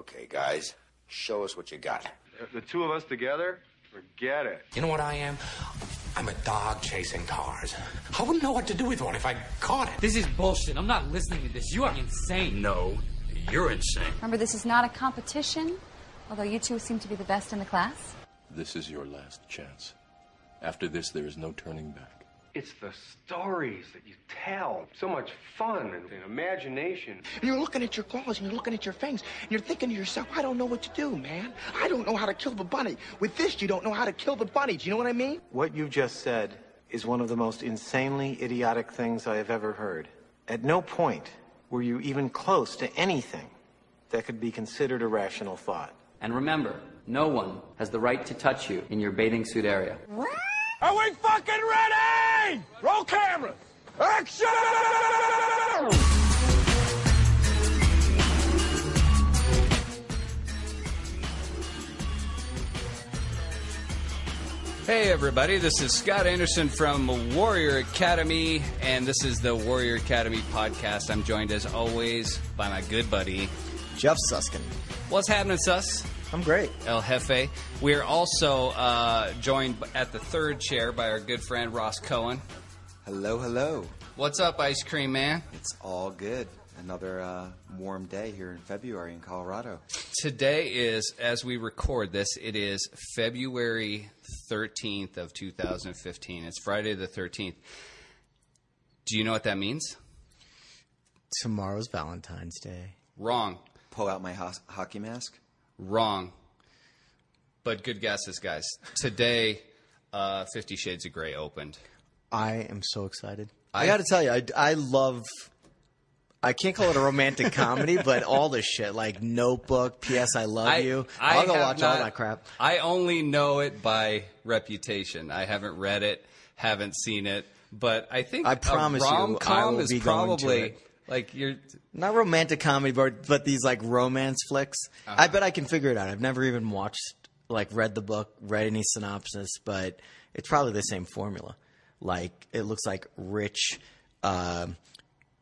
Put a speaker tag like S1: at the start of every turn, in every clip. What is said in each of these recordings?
S1: Okay, guys, show us what you got.
S2: The two of us together? Forget it.
S3: You know what I am? I'm a dog chasing cars. I wouldn't know what to do with one if I caught it.
S4: This is bullshit. I'm not listening to this. You are insane.
S3: No, you're insane.
S5: Remember, this is not a competition, although you two seem to be the best in the class.
S6: This is your last chance. After this, there is no turning back.
S2: It's the stories that you tell. So much fun and, and imagination.
S7: You're looking at your claws and you're looking at your fangs and you're thinking to yourself, I don't know what to do, man. I don't know how to kill the bunny. With this, you don't know how to kill the bunny. Do you know what I mean?
S8: What you just said is one of the most insanely idiotic things I have ever heard. At no point were you even close to anything that could be considered a rational thought.
S9: And remember, no one has the right to touch you in your bathing suit area.
S10: Are we fucking ready? Roll cameras. Action!
S11: Hey, everybody, this is Scott Anderson from Warrior Academy, and this is the Warrior Academy podcast. I'm joined, as always, by my good buddy,
S12: Jeff Suskin.
S11: What's happening, Sus?
S12: I'm great.
S11: El Jefe. We are also uh, joined at the third chair by our good friend, Ross Cohen.
S13: Hello, hello.
S11: What's up, Ice Cream Man?
S13: It's all good. Another uh, warm day here in February in Colorado.
S11: Today is, as we record this, it is February 13th of 2015. It's Friday the 13th. Do you know what that means?
S12: Tomorrow's Valentine's Day.
S11: Wrong.
S13: Pull out my ho- hockey mask?
S11: Wrong. But good guesses, guys. Today, uh, Fifty Shades of Grey opened.
S12: I am so excited. I, I got to tell you, I, I love. I can't call it a romantic comedy, but all this shit like Notebook, P.S. I Love
S11: I,
S12: You.
S11: I
S12: I'll go watch
S11: not-
S12: all that crap.
S11: I only know it by reputation. I haven't read it, haven't seen it, but I think
S12: I promise
S11: a
S12: you, I
S11: rom-com
S12: will
S11: is
S12: be going to
S11: probably
S12: it.
S11: Like you're.
S12: Not romantic comedy, but but these like romance flicks.
S11: Uh-huh.
S12: I bet I can figure it out. I've never even watched, like, read the book, read any synopsis, but it's probably the same formula. Like, it looks like rich, um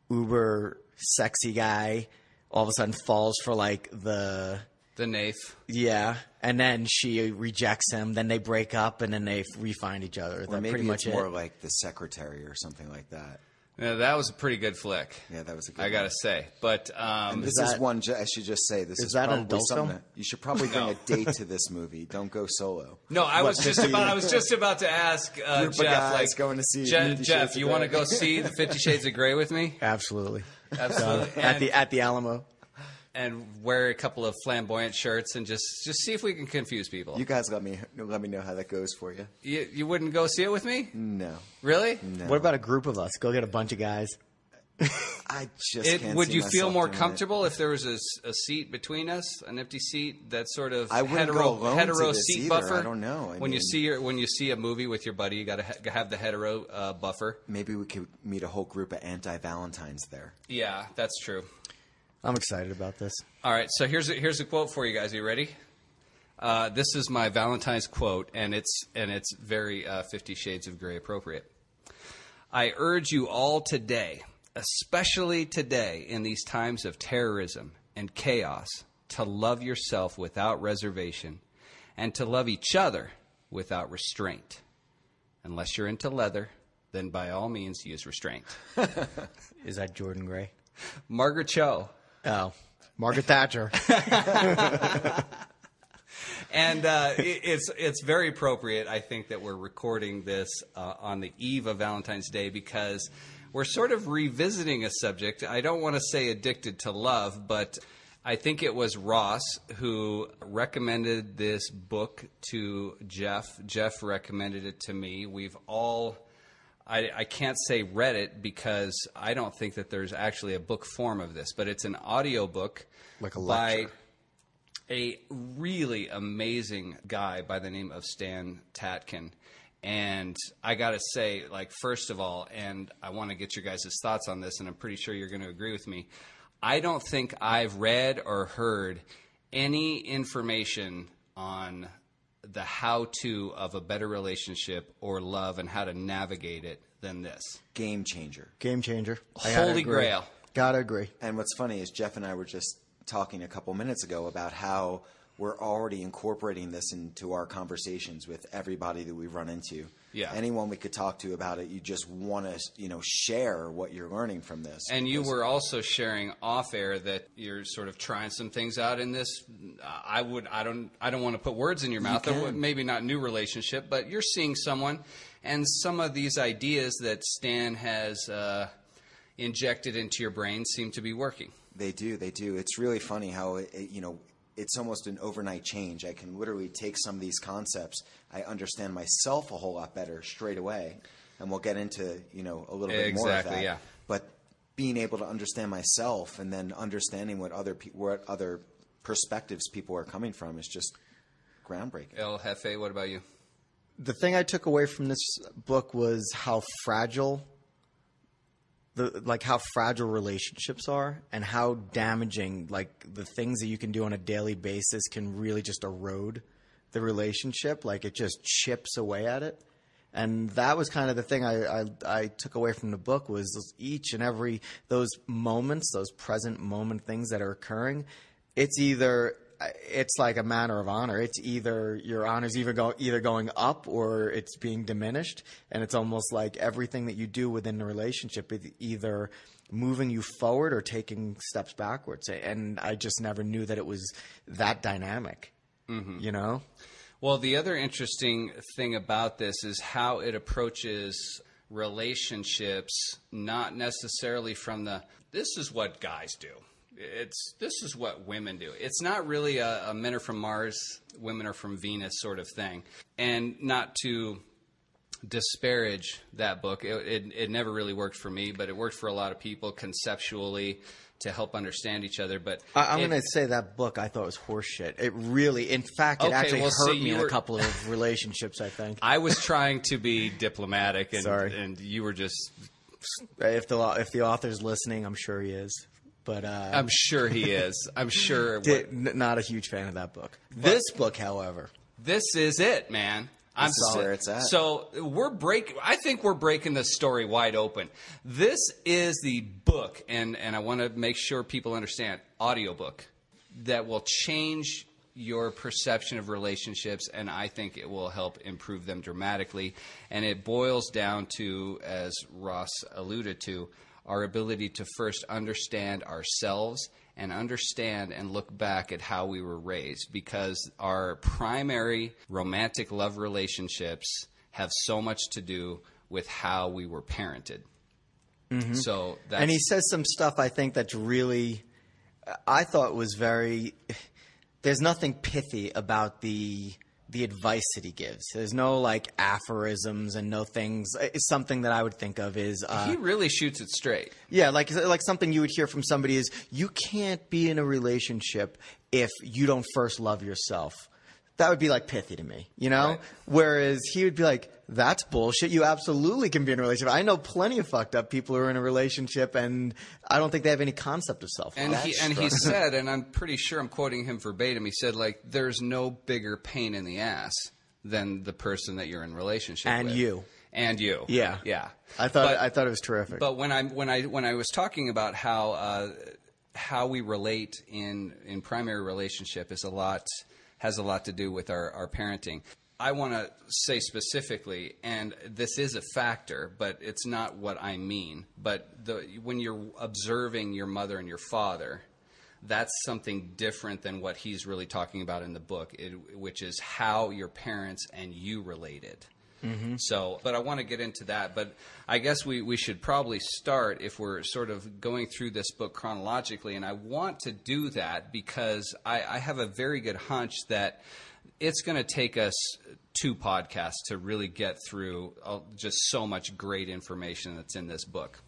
S12: uber sexy guy all of a sudden falls for like the
S11: the naif.
S12: Yeah, and then she rejects him. Then they break up, and then they re-find each other.
S13: Or
S12: That's
S13: maybe
S12: pretty much
S13: it's more
S12: it.
S13: like The Secretary or something like that.
S11: Yeah, that was a pretty good flick.
S13: Yeah, that was a good
S11: I gotta
S13: one.
S11: say, but um,
S13: And this is, one, I should just say, this
S12: is
S13: is,
S12: that an
S13: probably
S12: adult
S13: something
S12: film?
S13: that- you should probably bring
S11: No.
S13: a date to this movie. Don't go solo.
S11: No, I was just about. I was just about to ask uh, Jeff, like,
S13: going to see
S11: Je- Jeff,
S13: Shades
S11: you want to go see the Fifty Shades of Grey with me?
S12: Absolutely,
S11: Absolutely.
S12: at the at the Alamo.
S11: And wear a couple of flamboyant shirts and just just see if we can confuse people.
S13: You guys let me let me know how that goes for you.
S11: You, you wouldn't go see it with me?
S13: No.
S11: Really?
S13: No.
S12: What about a group of us? Go get a bunch of guys.
S13: I just
S11: It,
S13: can't
S11: would
S13: see
S11: you feel more
S13: doing it.
S11: comfortable if there was a seat between us, an empty seat, that sort of
S13: I wouldn't
S11: hetero,
S13: go alone to
S11: hetero
S13: this
S11: seat
S13: either.
S11: buffer?
S13: I don't know. I
S11: when you see your, when you see a movie with your buddy, you got to ha- have the hetero uh, buffer.
S13: Maybe we could meet a whole group of anti-Valentines there.
S11: Yeah, that's true.
S12: I'm excited about this.
S11: All right, so here's a, here's a quote for you guys. Are you ready? Uh, this is my Valentine's quote, and it's and it's very uh, Fifty Shades of Grey appropriate. I urge you all today, especially today in these times of terrorism and chaos, to love yourself without reservation, and to love each other without restraint. Unless you're into leather, then by all means use restraint.
S12: Is that Jordan Gray?
S11: Margaret Cho.
S12: Oh, Margaret Thatcher.
S11: and uh, it, it's it's very appropriate. I think that we're recording this uh, on the eve of Valentine's Day because we're sort of revisiting a subject. I don't want to say addicted to love, but I think it was Ross who recommended this book to Jeff. Jeff recommended it to me. We've all. I, I can't say read it because I don't think that there's actually a book form of this, but it's an audio book
S12: Like a
S11: by a really amazing guy by the name of Stan Tatkin. And I got to say, like, first of all, and I want to get your guys' thoughts on this, and I'm pretty sure you're going to agree with me. I don't think I've read or heard any information on the how to of a better relationship or love and how to navigate it than this.
S13: Game changer.
S12: Game changer. I gotta
S11: Holy grail.
S12: Gotta agree.
S13: And what's funny is Jeff and I were just talking a couple minutes ago about how we're already incorporating this into our conversations with everybody that we run into.
S11: Yeah.
S13: Anyone we could talk to about it, you just want to, you know, share what you're learning from this.
S11: And you were also sharing off air that you're sort of trying some things out in this. I would, I don't, I don't want to put words in your mouth.
S13: can.
S11: Maybe not new relationship, but you're seeing someone, and some of these ideas that Stan has uh, injected into your brain seem to be working.
S13: They do, they do. It's really funny how it, it, you know it's almost an overnight change. I can literally take some of these concepts. I understand myself a whole lot better straight away, and we'll get into you know a little bit more of that.
S11: yeah.
S13: But being able to understand myself and then understanding what other pe- what other perspectives people are coming from is just groundbreaking.
S11: El Jefe, what about you?
S12: the thing I took away from this book was how fragile the like how fragile relationships are and how damaging like the things that you can do on a daily basis can really just erode the relationship. Like it just chips away at it. And that was kind of the thing I, I, I took away from the book was each and every those moments those present moment things that are occurring it's either it's like a matter of honor. It's either your honor's either go either going up or it's being diminished, and it's almost like everything that you do within the relationship is either moving you forward or taking steps backwards. And I just never knew that it was that dynamic.
S11: Mhm.
S12: You know,
S11: Well, the other interesting thing about this is how it approaches relationships, not necessarily from the this is what guys do. It's this is what women do. It's not really a, a men are from Mars, women are from Venus sort of thing. And not to disparage that book, it, it, it never really worked for me, but it worked for a lot of people conceptually to help understand each other. But
S12: I, I'm going to say that book I thought was horseshit. It really, in fact, it
S11: Okay,
S12: actually
S11: well,
S12: hurt
S11: see,
S12: me
S11: you
S12: in a couple of relationships. I think.
S11: I was trying to be diplomatic, and,
S12: Sorry.
S11: and you were just
S12: If the if the author's listening, I'm sure he is. But uh,
S11: I'm sure he is. I'm sure.
S12: Di- n- not a huge fan of that book. this book, however,
S11: This is it, man. I'm
S12: This where it's at.
S11: So we're break. I think we're breaking the story wide open. This is the book, and and I want to make sure people understand audiobook that will change your perception of relationships, and I think it will help improve them dramatically. And it boils down to, as Ross alluded to, our ability to first understand ourselves and understand and look back at how we were raised because our primary romantic love relationships have so much to do with how we were parented.
S12: Mhm.
S11: So that's,
S12: and he says some stuff I think that's really, I thought was very. There's nothing pithy about the the advice that he gives. There's no like aphorisms and no things. It's something that I would think of is uh,
S11: he really shoots it straight.
S12: Yeah, like like something you would hear from somebody is you can't be in a relationship if you don't first love yourself. That would be like pithy to me, you know? Whereas he would be like, that's bullshit. You absolutely can be in a relationship. I know plenty of fucked up people who are in a relationship and I don't think they have any concept of self
S11: And he and he said, and I'm pretty sure I'm quoting him verbatim. He said, like, there's no bigger pain in the ass than the person that you're in relationship with.
S12: And
S11: with,
S12: you.
S11: and you.
S12: Yeah.
S11: yeah.
S12: I thought
S11: But-
S12: I thought it was terrific.
S11: But when I when I when I was talking about how uh, how we relate in in primary relationship is a lot has a lot to do with our, our parenting. I want to say specifically, and this is a factor, but it's not what I mean. But the, when you're observing your mother and your father, that's something different than what he's really talking about in the book, it, which is how your parents and you related.
S12: Mm-hmm.
S11: So, but I want to get into that. But I guess we, we should probably start if we're sort of going through this book chronologically. And I want to do that because I, I have a very good hunch that it's going to take us two podcasts to really get through uh, just so much great information that's in this book.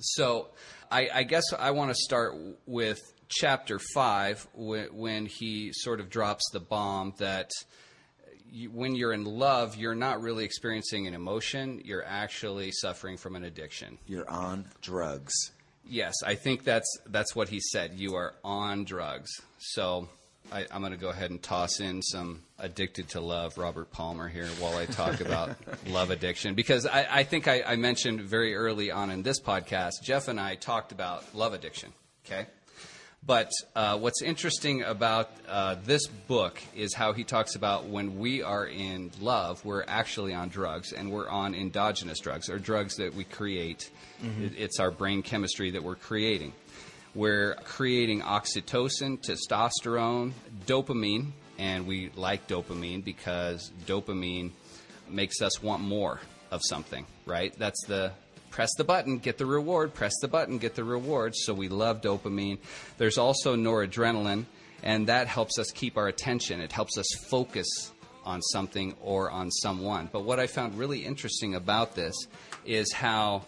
S11: So I, I guess I want to start with chapter five when, when he sort of drops the bomb that you, when you're in love, you're not really experiencing an emotion. You're actually suffering from an addiction.
S13: You're on drugs.
S11: Yes, I think that's that's what he said. You are on drugs. So I, I'm going to go ahead and toss in some "Addicted to Love" Robert Palmer here while I talk about love addiction because I, I think I, I mentioned very early on in this podcast. Jeff and I talked about love addiction. Okay, But uh, what's interesting about uh, this book is how he talks about when we are in love, we're actually on drugs, and we're on endogenous drugs, or drugs that we create.
S12: Mhm.
S11: It- It's our brain chemistry that we're creating. We're creating oxytocin, testosterone, dopamine, and we like dopamine because dopamine makes us want more of something, right? That's the press the button, get the reward, press the button, get the reward. So we love dopamine. There's also noradrenaline, and that helps us keep our attention. It helps us focus on something or on someone. But what I found really interesting about this is how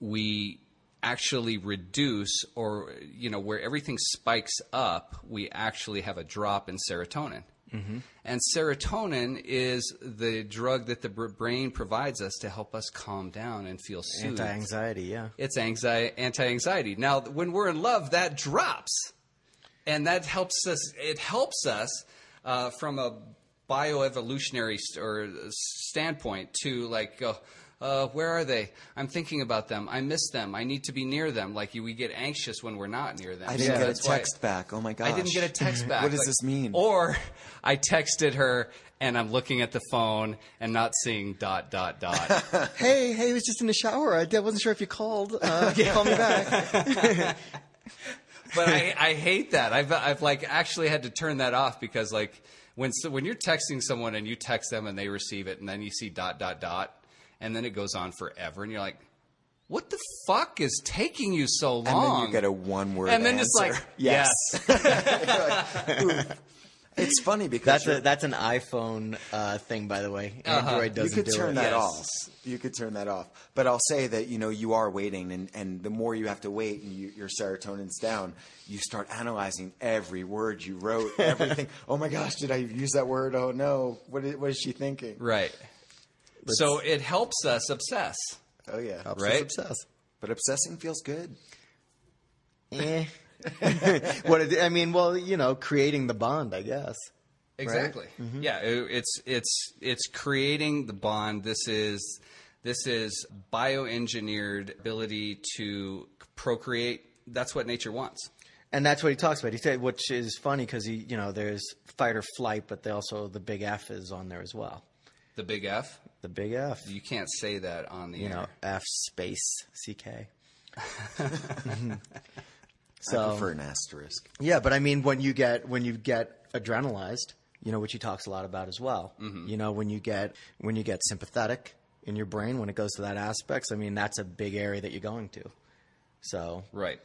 S11: we actually reduce or you know where everything spikes up we actually have a drop in serotonin
S12: Mm-hmm.
S11: and serotonin is the drug that the brain provides us to help us calm down and feel soothed.
S12: Anti-anxiety, yeah.
S11: It's anxiety, anti-anxiety. Now, when we're in love, that drops, and that helps us. It helps us uh, from a bioevolutionary st- or standpoint to like go. Uh, where are they? I'm thinking about them. I miss them. I need to be near them. Like we get anxious when we're not near them.
S13: I didn't
S11: So
S13: get a text back. Oh my gosh.
S11: I didn't get a text back.
S13: What does
S11: Like-
S13: this mean?
S11: Or I texted her and I'm looking at the phone and not seeing dot dot dot.
S12: hey, hey, I was just in the shower. I I wasn't sure if you called. Uh, Call me back.
S11: but I, I hate that. I've I've like actually had to turn that off because like when so, when you're texting someone and you text them and they receive it and then you see dot dot dot and then it goes on forever and you're like, what the fuck is taking you so long?
S13: And then you get a one word
S11: And then it's
S13: answer.
S11: like,
S13: yes.
S11: yes.
S13: it's funny because
S12: That's a, that's an iPhone uh, thing, by the way.
S13: Uh-huh.
S12: Android doesn't
S13: you could
S12: do
S13: turn
S12: it.
S13: that off. You could turn that off. But I'll say that you know you are waiting, and, and the more you have to wait, and you, your serotonin's down, you start analyzing every word you wrote, everything. oh my gosh, did I use that word? Oh no, what is, what is she thinking?
S11: Right. So it helps us obsess.
S13: Oh yeah,
S11: Helps us Right?
S12: obsess.
S13: But obsessing feels good.
S12: Eh. what it, I mean, well, you know, creating the bond, I guess. Right?
S11: Exactly. Yeah, it- it's it's it's creating the bond. This is this is bioengineered ability to procreate. That's what nature wants.
S12: And that's what he talks about. He said, which is funny because he, you know, there's fight or flight, but they also the big F is on there as well.
S11: The big F.
S12: The big F.
S11: You can't say that on the
S12: You
S11: air.
S12: know, F space CK.
S13: I prefer an asterisk.
S12: Yeah, but I mean, when you get when you get adrenalized, you know, which he talks a lot about as well.
S11: Mhm.
S12: You know, when you get when you get sympathetic in your brain when it goes to that aspects. I mean, that's a big area that you're going to. So
S11: Right.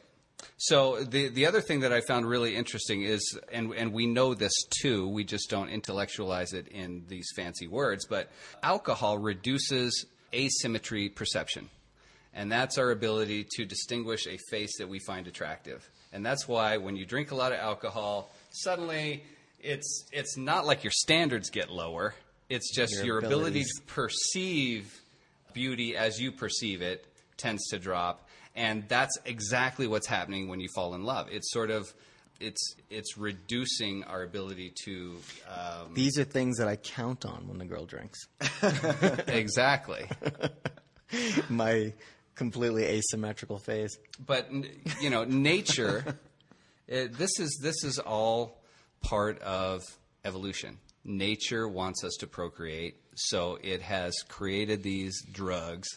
S11: So the the other thing that I found really interesting is, and and we know this too, we just don't intellectualize it in these fancy words, but alcohol reduces asymmetry perception, and that's our ability to distinguish a face that we find attractive, and that's why when you drink a lot of alcohol, suddenly it's it's not like your standards get lower. It's just
S12: Your
S11: your, ability to perceive beauty as you perceive it tends to drop and that's exactly what's happening when you fall in love it's sort of it's it's reducing our ability to um,
S12: these are things that I count on when the girl drinks.
S11: exactly
S12: My completely asymmetrical face.
S11: but you know nature it, this is this is all part of evolution nature wants us to procreate so it has created these drugs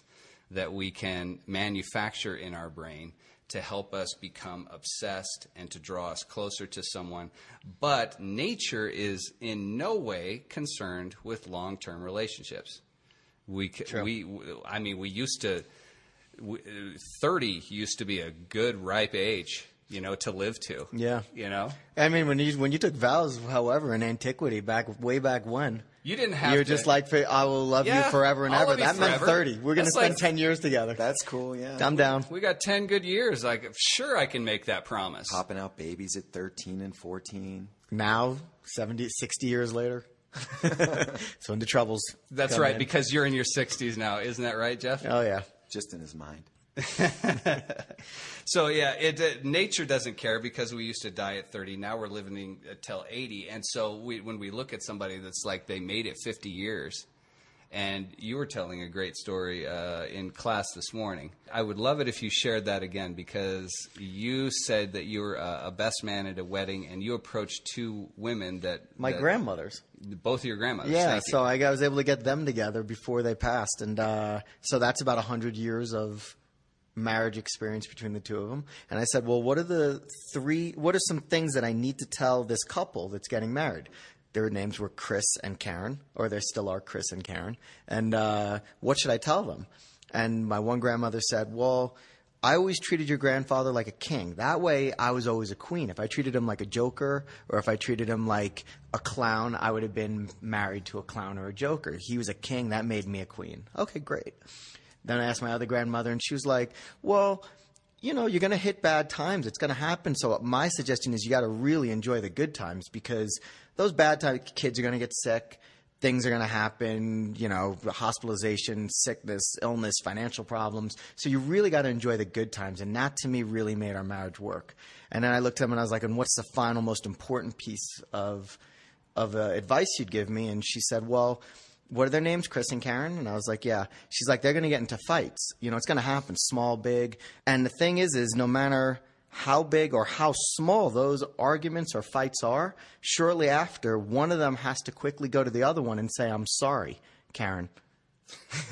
S11: that we can manufacture in our brain to help us become obsessed and to draw us closer to someone but nature is in no way concerned with long-term relationships we c- we I mean we used to w- uh, 30 used to be a good ripe age, you know, to live to.
S12: Yeah.
S11: You know?
S12: I mean, when you when you took vows, however, in antiquity, back way back when,
S11: You didn't have
S12: You're
S11: to-
S12: just like, I will love
S11: Yeah,
S12: you forever and
S11: I'll
S12: ever.
S11: love you
S12: That meant thirty. We're going to
S11: That's
S12: spend
S11: like-
S12: ten years together.
S13: That's cool. Yeah,
S12: I'm down.
S11: We got 10 good years. Like sure I can make that promise.
S13: Popping out babies at 13 and 14.
S12: Now, 70, 60 years later, so into troubles.
S11: That's right
S12: in.
S11: because you're in your 60s now, isn't that right, Jeff?
S12: Oh yeah.
S13: Just in his mind.
S11: So yeah, it uh, nature doesn't care because we used to die at 30. Now we're living until 80, and so we, when we look at somebody that's like they made it 50 years, And you were telling a great story uh, in class this morning. I would love it if you shared that again because you said that you were a, a best man at a wedding and you approached two women that.
S12: My
S11: that-
S12: grandmothers.
S11: Both of your grandmothers.
S12: Yeah, so I, I was able to get them together before they passed, and uh, so that's about hundred years of marriage experience between the two of them. And I said, well, what are the three? What are some things that I need to tell this couple that's getting married? Their names were Chris and Karen, or they still are Chris and Karen. And uh, what should I tell them? And my one grandmother said, well. I always treated your grandfather like a king. That way, I was always a queen. If I treated him like a joker, or if I treated him like a clown, I would have been married to a clown or a joker. He was a king. That made me a queen. Okay, great. Then I asked my other grandmother, and she was like, Well, you know, you're going to hit bad times. It's going to happen. So, my suggestion is you got to really enjoy the good times because those bad times, kids are going to get sick. Things are going to happen, you know, hospitalization, sickness, illness, financial problems. So you really got to enjoy the good times. And that to me really made our marriage work. And then I looked at him and I was like, and what's the final most important piece of, of uh, advice you'd give me? And she said, well, what are their names? Chris and Karen? And I was like, yeah. She's like, they're going to get into fights. You know, it's going to happen, small, big. And the thing is, is no matter how big or how small those arguments or fights are, shortly after, one of them has to quickly go to the other one and say, I'm sorry, Karen.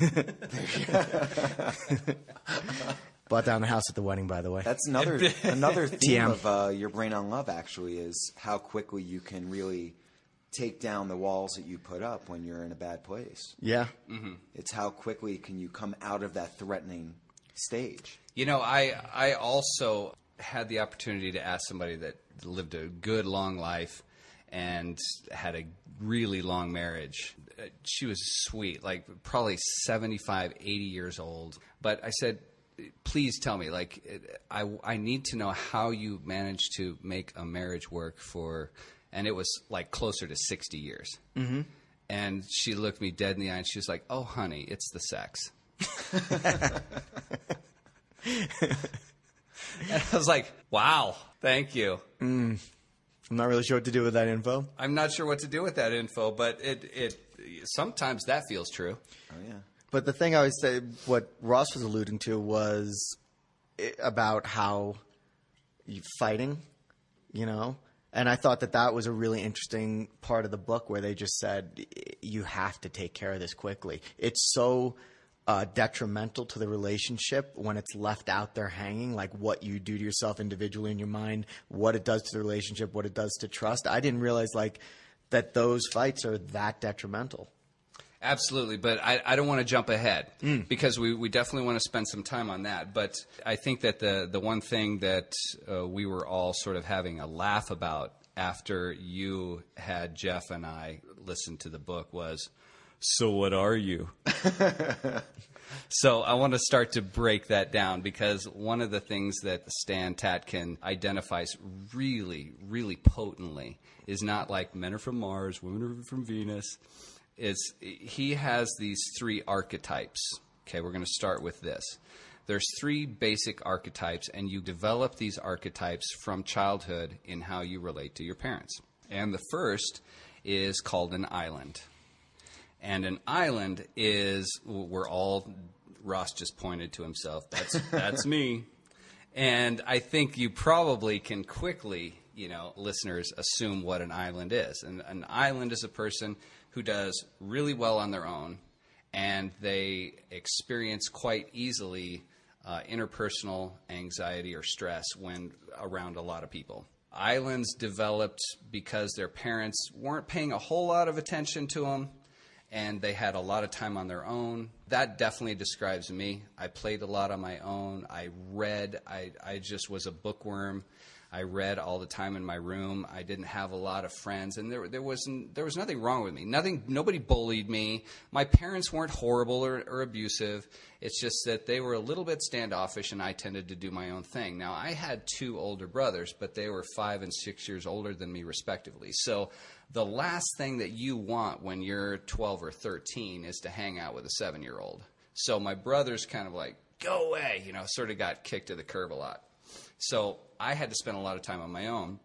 S12: Bought down the house at the wedding, by the way.
S13: That's another another theme
S12: TM.
S13: of uh, your brain on love. Actually, is how quickly you can really take down the walls that you put up when you're in a bad place.
S12: Yeah.
S11: Mhm.
S13: It's how quickly can you come out of that threatening stage.
S11: You know, I I also had the opportunity to ask somebody that lived a good long life and had a really long marriage. She was sweet, like probably 75, 80 years old. But I said, please tell me, like, I, I need to know how you managed to make a marriage work for, and it was like closer to 60 years.
S12: Mm-hmm.
S11: And she looked me dead in the eye and she was like, oh, honey, it's the sex. And I was like, wow, thank you.
S12: Mm. I'm not really sure what to do with that info.
S11: I'm not sure what to do with that info, but it, it sometimes that feels true.
S13: Oh, yeah.
S12: But the thing I would say, what Ross was alluding to was about how you fighting, you know? And I thought that that was a really interesting part of the book where they just said, you have to take care of this quickly. It's so uh, detrimental to the relationship when it's left out there hanging, like what you do to yourself individually in your mind, what it does to the relationship, what it does to trust. I didn't realize, like, that those fights are that detrimental.
S11: Absolutely, but I, I don't want to jump ahead because we, we definitely want to spend some time on that. But I think that the, the one thing that uh, we were all sort of having a laugh about after you had Jeff and I listen to the book was, so what are you? So I want to start to break that down because one of the things that Stan Tatkin identifies really, really potently is not like men are from Mars, women are from Venus. Is he has these three archetypes. Okay, we're going to start with this. There's three basic archetypes, and you develop these archetypes from childhood in how you relate to your parents. And the first is called an island. And an island is we're all Ross just pointed to himself. That's that's me. And I think you probably can quickly, you know, listeners assume what an island is. And an island is a person who does really well on their own and they experience quite easily uh, interpersonal anxiety or stress when around a lot of people. Islands developed because their parents weren't paying a whole lot of attention to them and they had a lot of time on their own. That definitely describes me. I played a lot on my own. I read. I, I just was a bookworm. I read all the time in my room. I didn't have a lot of friends, and there there wasn't there was nothing wrong with me. Nothing. Nobody bullied me. My parents weren't horrible or, or abusive. It's just that they were a little bit standoffish, and I tended to do my own thing. Now I had two older brothers, but they were five and six years older than me, respectively. So the last thing that you want when you're 12 or 13 is to hang out with a seven year old. So my brother's kind of like, go away, you know, sort of got kicked to the curb a lot. So I had to spend a lot of time on my own,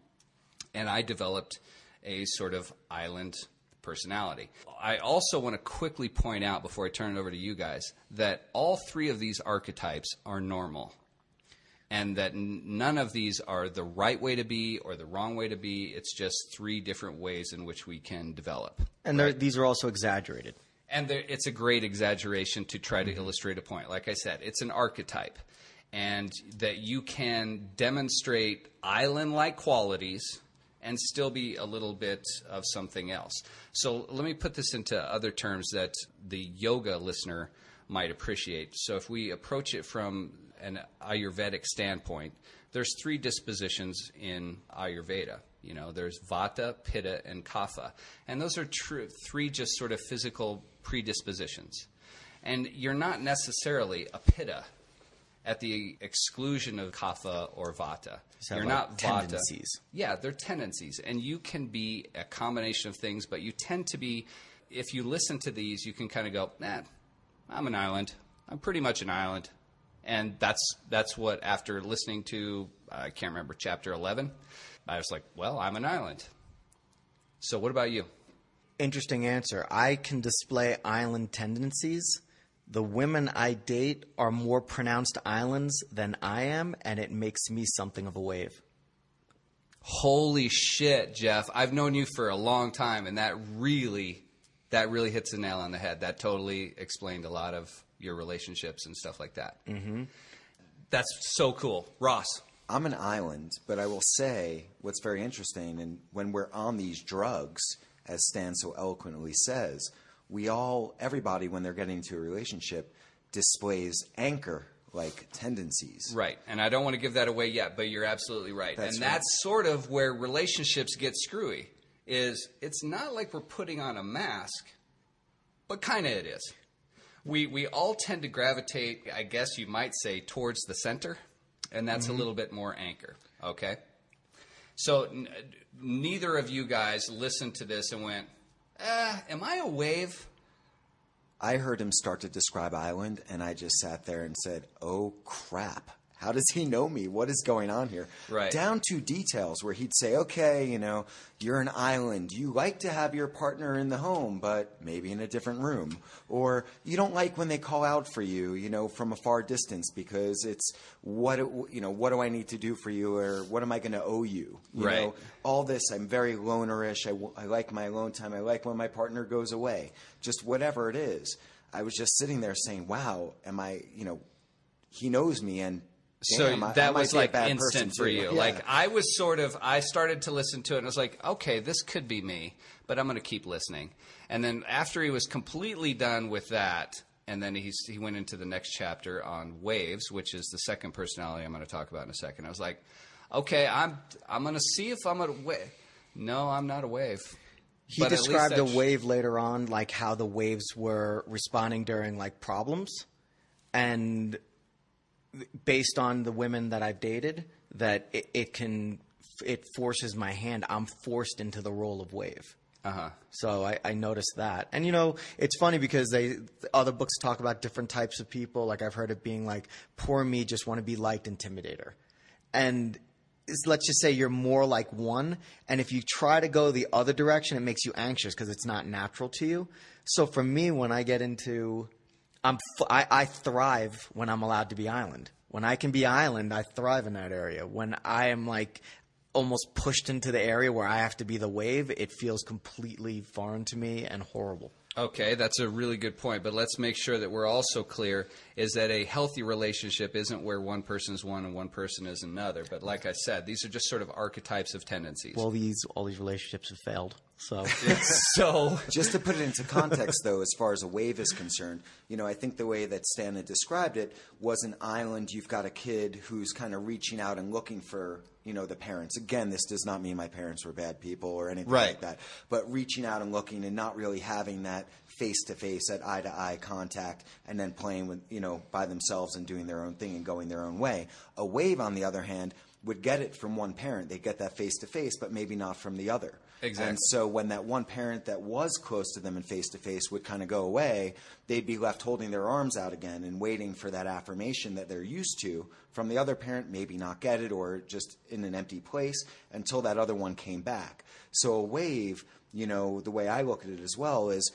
S11: and I developed a sort of island personality. I also want to quickly point out before I turn it over to you guys that all three of these archetypes are normal. And that none of these are the right way to be or the wrong way to be. It's just three different ways in which we can develop.
S12: And they're these are also exaggerated.
S11: And it's a great exaggeration to try to illustrate a point. Like I said, it's an archetype, and that you can demonstrate island like qualities and still be a little bit of something else. So let me put this into other terms that the yoga listener might appreciate. So if we approach it from an Ayurvedic standpoint, there's three dispositions in Ayurveda. You know, there's Vata, Pitta, and Kapha, and those are tr- three just sort of physical predispositions. And you're not necessarily a Pitta at the exclusion of Kapha or Vata.
S12: Have,
S11: You're
S12: like,
S11: not Vata.
S12: tendencies.
S11: Yeah, they're tendencies, and you can be a combination of things, but you tend to be. If you listen to these, you can kind of go, "Nah, I'm an island. I'm pretty much an island," and that's that's what after listening to I can't remember chapter eleven, I was like, "Well, I'm an island." So, what about you?
S12: Interesting answer. I can display island tendencies. The women I date are more pronounced islands than I am, and it makes me something of a wave.
S11: Holy shit, Jeff! I've known you for a long time, and that really, that really hits the nail on the head. That totally explained a lot of your relationships and stuff like that.
S13: Mm-hmm.
S11: That's so cool, Ross.
S13: I'm an island, but I will say what's very interesting, and when we're on these drugs, as Stan so eloquently says, we all, everybody, when they're getting into a relationship, displays anchor like tendencies.
S11: Right, and I don't want to give that away yet, but you're absolutely right.
S13: That's
S11: and
S13: right.
S11: that's sort of where relationships get screwy. Is it's not like we're putting on a mask, but kind of it is. We we all tend to gravitate, I guess you might say, towards the center, and that's
S13: Mhm.
S11: a little bit more anchor. Okay, so n- neither of you guys listened to this and went, eh, "Am I a wave?"
S13: I heard him start to describe Island, and I just sat there and said, "Oh crap! How does he know me? What is going on here?"
S11: Right.
S13: Down to details where he'd say, "Okay, you know, you're an island. You like to have your partner in the home, but maybe in a different room, or you don't like when they call out for you, you know, from a far distance because it's what it- you know. What do I need to do for you, or what am I going to owe you? You
S11: Right.
S13: know, all this. I'm very lonerish. I, I like my alone time. I like when my partner goes away. Just whatever it is. I was just sitting there saying, "Wow, am I? You know, he knows me, and
S11: So
S13: damn, I- I
S11: that was like instant for you.
S13: Yeah.
S11: Like I was sort of I started to listen to it and I was like, okay, this could be me, but I'm going to keep listening. And then after he was completely done with that, and then he's, he went into the next chapter on waves, which is the second personality I'm going to talk about in a second. I was like, okay, I'm I'm going to see if I'm a wave. No, I'm not a wave.
S12: He
S11: But
S12: described a wave later on, like how the waves were responding during like problems, and based on the women that I've dated, that it, it can it forces my hand. I'm forced into the role of wave.
S11: Uh huh.
S12: So I, I noticed that, and you know, it's funny because they other books talk about different types of people. Like I've heard it being like, "Poor me, just want to be liked, intimidator," and is- let's just say you're more like one, and if you try to go the other direction, it makes you anxious because it's not natural to you. So for me, when I get into, I'm f- I, I thrive when I'm allowed to be island. When I can be island, I thrive in that area. When I am like almost pushed into the area where I have to be the wave, it feels completely foreign to me and horrible.
S11: Okay, that's a really good point, but let's make sure that we're also clear is that a healthy relationship isn't where one person is one and one person is another. But like I said, these are just sort of archetypes of tendencies.
S12: Well, these all these relationships have failed. So
S11: so
S13: just to put it into context, though, as far as a wave is concerned, you know, I think the way that Stan had described it was an island. You've got a kid who's kind of reaching out and looking for, you know, the parents. Again, this does not mean my parents were bad people or anything
S11: Right.
S13: like that, but reaching out and looking and not really having that face to face, that eye to eye contact, and then playing with, you know, by themselves and doing their own thing and going their own way. A wave, on the other hand, would get it from one parent. They get that face to face, but maybe not from the other.
S11: Exactly.
S13: And so when that one parent that was close to them and face to face would kind of go away, they'd be left holding their arms out again and waiting for that affirmation that they're used to from the other parent, maybe not get it or just in an empty place until that other one came back. So a wave you know, the way I look at it as well is,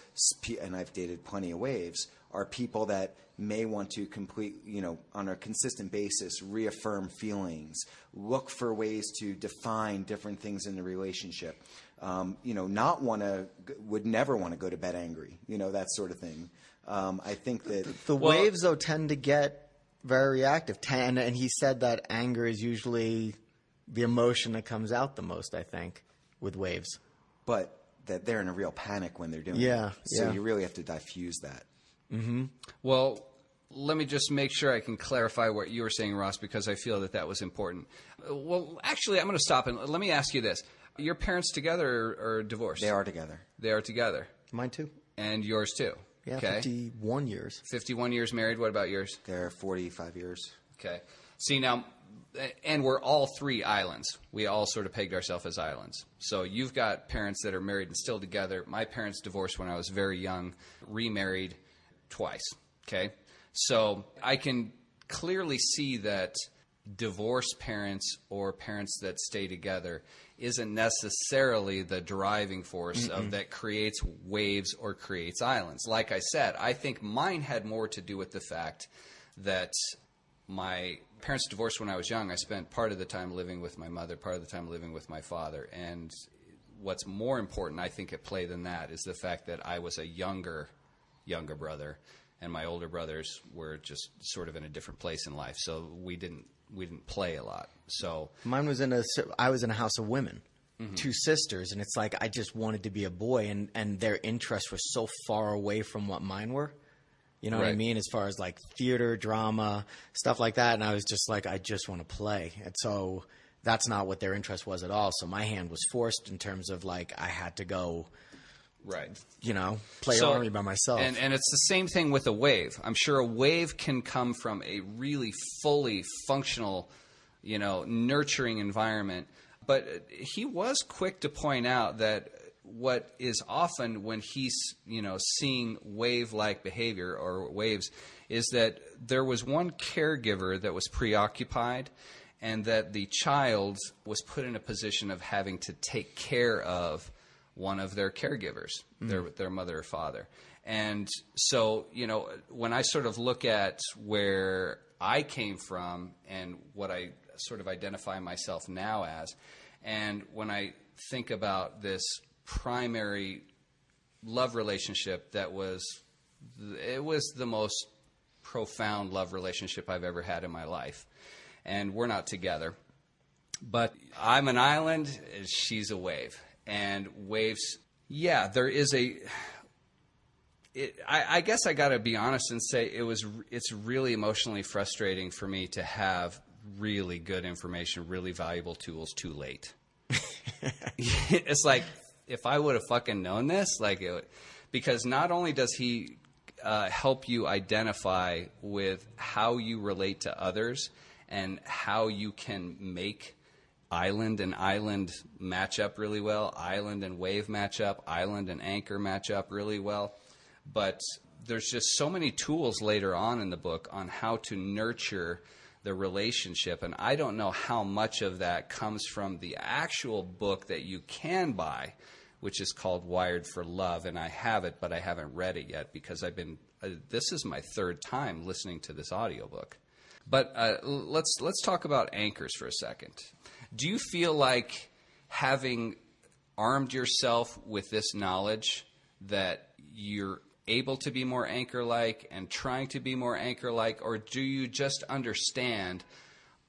S13: and I've dated plenty of waves, are people that may want to complete, you know, on a consistent basis, reaffirm feelings, look for ways to define different things in the relationship. Um, you know, not want to, would never want to go to bed angry, you know, that sort of thing. Um, I think that
S12: The waves, though, tend to get very reactive. Ten, and he said that anger is usually the emotion that comes out the most. I think with waves.
S13: but that they're in a real panic when they're doing
S12: Yeah,
S13: it. So
S12: yeah.
S13: you really have to diffuse that.
S11: Mm-hmm. Well, let me just make sure I can clarify what you were saying, Ross, because I feel that that was important. Uh, Well, actually, I'm going to stop and let me ask you this: Your parents together or, or divorced?
S13: They are together.
S11: They are together,
S12: Mine too.
S11: and yours too.
S12: Yeah,
S11: okay.
S12: fifty-one years.
S11: 51 years married. What about yours?
S13: They're 45 years.
S11: Okay. See now, and we're all three islands. We all sort of pegged ourselves as islands. So you've got parents that are married and still together. My parents divorced when I was very young, remarried twice. Okay. So I can clearly see that divorced parents or parents that stay together isn't necessarily the driving force of
S14: Mm-mm.
S11: that creates waves or creates islands. Like I said, I think mine had more to do with the fact that my parents divorced when I was young. I spent part of the time living with my mother, part of the time living with my father. And what's more important, I think, at play than that is the fact that I was a younger, younger brother, and my older brothers were just sort of in a different place in life. So we didn't we didn't play a lot. So
S12: Mine was in a. I was in a house of women,
S11: Mhm.
S12: two sisters, and it's like I just wanted to be a boy, and and their interests were so far away from what mine were. You know what I mean? As far as like theater, drama, stuff like that, and I was just like, I just want to play, and so that's not what their interest was at all. So my hand was forced in terms of like I had to go,
S11: right.
S12: you know, play
S11: So-
S12: army by myself.
S11: And, and it's the same thing with a wave. I'm sure a wave can come from a really fully functional, you know, nurturing environment. But he was quick to point out that what is often when he's, you know, seeing wave-like behavior or waves is that there was one caregiver that was preoccupied and that the child was put in a position of having to take care of one of their caregivers,
S14: Mm.
S11: their their mother or father. And so, you know, when I sort of look at where I came from and what I sort of identify myself now as, and when I think about this primary love relationship that was it was the most profound love relationship I've ever had in my life. And we're not together. But I'm an island, she's a wave. And waves, yeah, there is a. It, I, I guess I got to be honest and say it was. It's really emotionally frustrating for me to have really good information, really valuable tools too late. it's like if I would have fucking known this, like, it, because not only does he uh, help you identify with how you relate to others and how you can make island and island match up really well, island and wave match up, island and anchor match up really well. But there's just so many tools later on in the book on how to nurture the relationship. And I don't know how much of that comes from the actual book that you can buy, which is called Wired for Love. And I have it, but I haven't read it yet because I've been, uh, this is my third time listening to this audiobook. But uh, let's let's talk about anchors for a second. Do you feel like having armed yourself with this knowledge that you're able to be more anchor like and trying to be more anchor like, or do you just understand